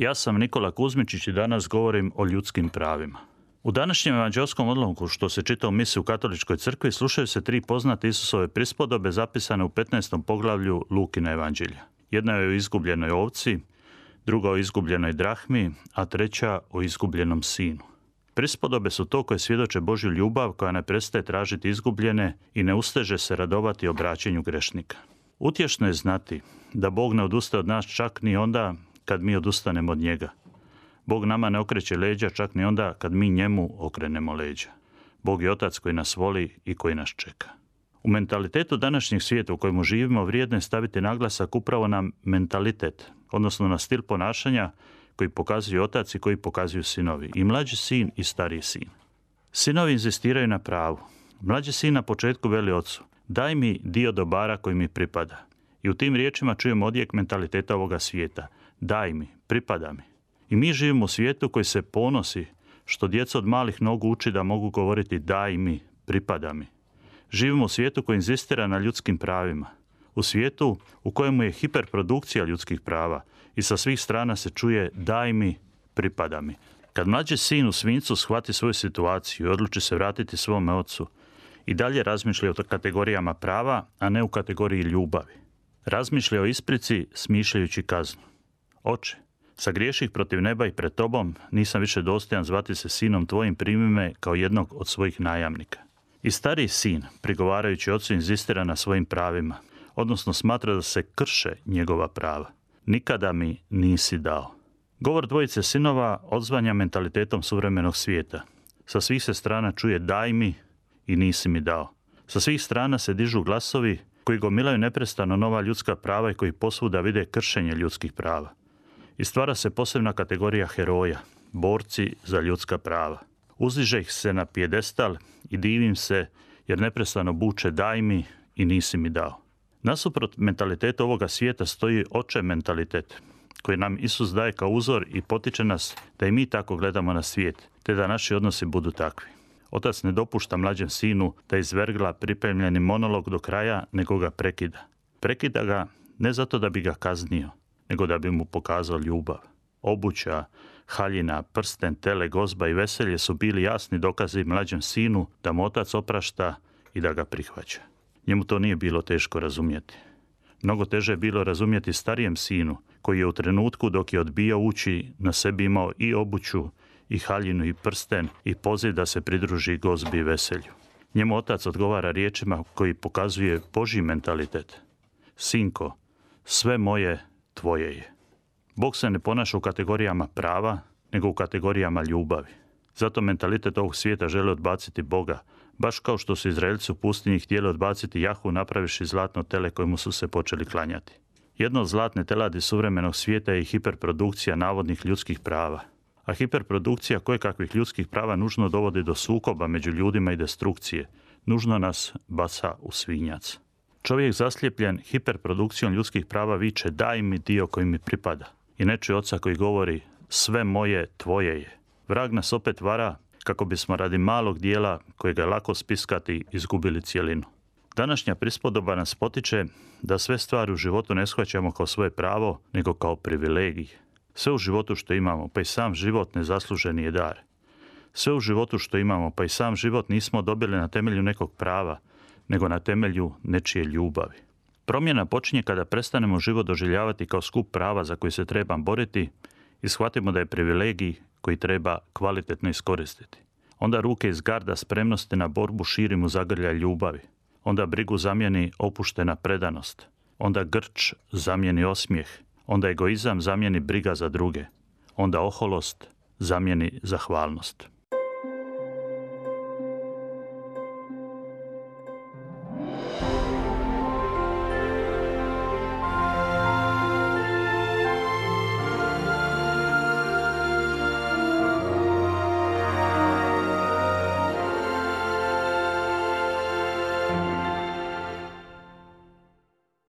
Ja sam Nikola Kuzmičić i danas govorim o ljudskim pravima. U današnjem evanđelskom odlomku što se čita u misi u katoličkoj crkvi slušaju se tri poznate Isusove prispodobe zapisane u 15. poglavlju Lukina evanđelja. Jedna je o izgubljenoj ovci, druga o izgubljenoj drahmi, a treća o izgubljenom sinu. Prispodobe su to koje svjedoče Božju ljubav koja ne prestaje tražiti izgubljene i ne usteže se radovati obraćenju grešnika. Utješno je znati da Bog ne odustaje od nas čak ni onda kad mi odustanemo od njega. Bog nama ne okreće leđa čak ni onda kad mi njemu okrenemo leđa. Bog je otac koji nas voli i koji nas čeka. U mentalitetu današnjeg svijeta u kojemu živimo vrijedno je staviti naglasak upravo na mentalitet, odnosno na stil ponašanja koji pokazuju otac i koji pokazuju sinovi. I mlađi sin i stariji sin. Sinovi inzistiraju na pravu. Mlađi sin na početku veli ocu, daj mi dio dobara koji mi pripada. I u tim riječima čujemo odjek mentaliteta ovoga svijeta – daj mi, pripada mi. I mi živimo u svijetu koji se ponosi što djeca od malih nogu uči da mogu govoriti daj mi, pripada mi. Živimo u svijetu koji inzistira na ljudskim pravima. U svijetu u kojemu je hiperprodukcija ljudskih prava i sa svih strana se čuje daj mi, pripada mi. Kad mlađi sin u svincu shvati svoju situaciju i odluči se vratiti svome ocu, i dalje razmišlja o kategorijama prava, a ne u kategoriji ljubavi. Razmišlja o isprici smišljajući kaznu. Oče, sagriješih protiv neba i pred tobom, nisam više dostojan zvati se sinom tvojim, primi me kao jednog od svojih najamnika. I stariji sin, prigovarajući ocu, inzistira na svojim pravima, odnosno smatra da se krše njegova prava. Nikada mi nisi dao. Govor dvojice sinova odzvanja mentalitetom suvremenog svijeta. Sa svih se strana čuje daj mi i nisi mi dao. Sa svih strana se dižu glasovi koji gomilaju neprestano nova ljudska prava i koji posvuda vide kršenje ljudskih prava i stvara se posebna kategorija heroja, borci za ljudska prava. Uzdiže ih se na pjedestal i divim se jer neprestano buče daj mi i nisi mi dao. Nasuprot mentalitetu ovoga svijeta stoji oče mentalitet koji nam Isus daje kao uzor i potiče nas da i mi tako gledamo na svijet, te da naši odnosi budu takvi. Otac ne dopušta mlađem sinu da izvergla pripremljeni monolog do kraja, nego ga prekida. Prekida ga ne zato da bi ga kaznio, nego da bi mu pokazao ljubav. Obuća, haljina, prsten, tele, gozba i veselje su bili jasni dokazi mlađem sinu da mu otac oprašta i da ga prihvaća. Njemu to nije bilo teško razumjeti. Mnogo teže je bilo razumjeti starijem sinu, koji je u trenutku dok je odbijao ući na sebi imao i obuću, i haljinu, i prsten, i poziv da se pridruži gozbi i veselju. Njemu otac odgovara riječima koji pokazuje Boži mentalitet. Sinko, sve moje tvoje je. Bog se ne ponaša u kategorijama prava, nego u kategorijama ljubavi. Zato mentalitet ovog svijeta želi odbaciti Boga, baš kao što su Izraelci u pustinji htjeli odbaciti Jahu napraviši zlatno tele kojemu su se počeli klanjati. Jedno od zlatne teladi suvremenog svijeta je hiperprodukcija navodnih ljudskih prava. A hiperprodukcija kakvih ljudskih prava nužno dovodi do sukoba među ljudima i destrukcije. Nužno nas baca u svinjac. Čovjek zaslijepljen hiperprodukcijom ljudskih prava viče daj mi dio koji mi pripada. I ne oca koji govori sve moje tvoje je. Vrag nas opet vara kako bismo radi malog dijela kojega je lako spiskati izgubili cijelinu. Današnja prispodoba nas potiče da sve stvari u životu ne shvaćamo kao svoje pravo, nego kao privilegij. Sve u životu što imamo, pa i sam život nezasluženi je dar. Sve u životu što imamo, pa i sam život nismo dobili na temelju nekog prava, nego na temelju nečije ljubavi. Promjena počinje kada prestanemo život doživljavati kao skup prava za koji se treba boriti i shvatimo da je privilegij koji treba kvalitetno iskoristiti. Onda ruke iz garda spremnosti na borbu širimo zagrlja ljubavi. Onda brigu zamijeni opuštena predanost. Onda grč zamijeni osmijeh. Onda egoizam zamijeni briga za druge. Onda oholost zamijeni zahvalnost.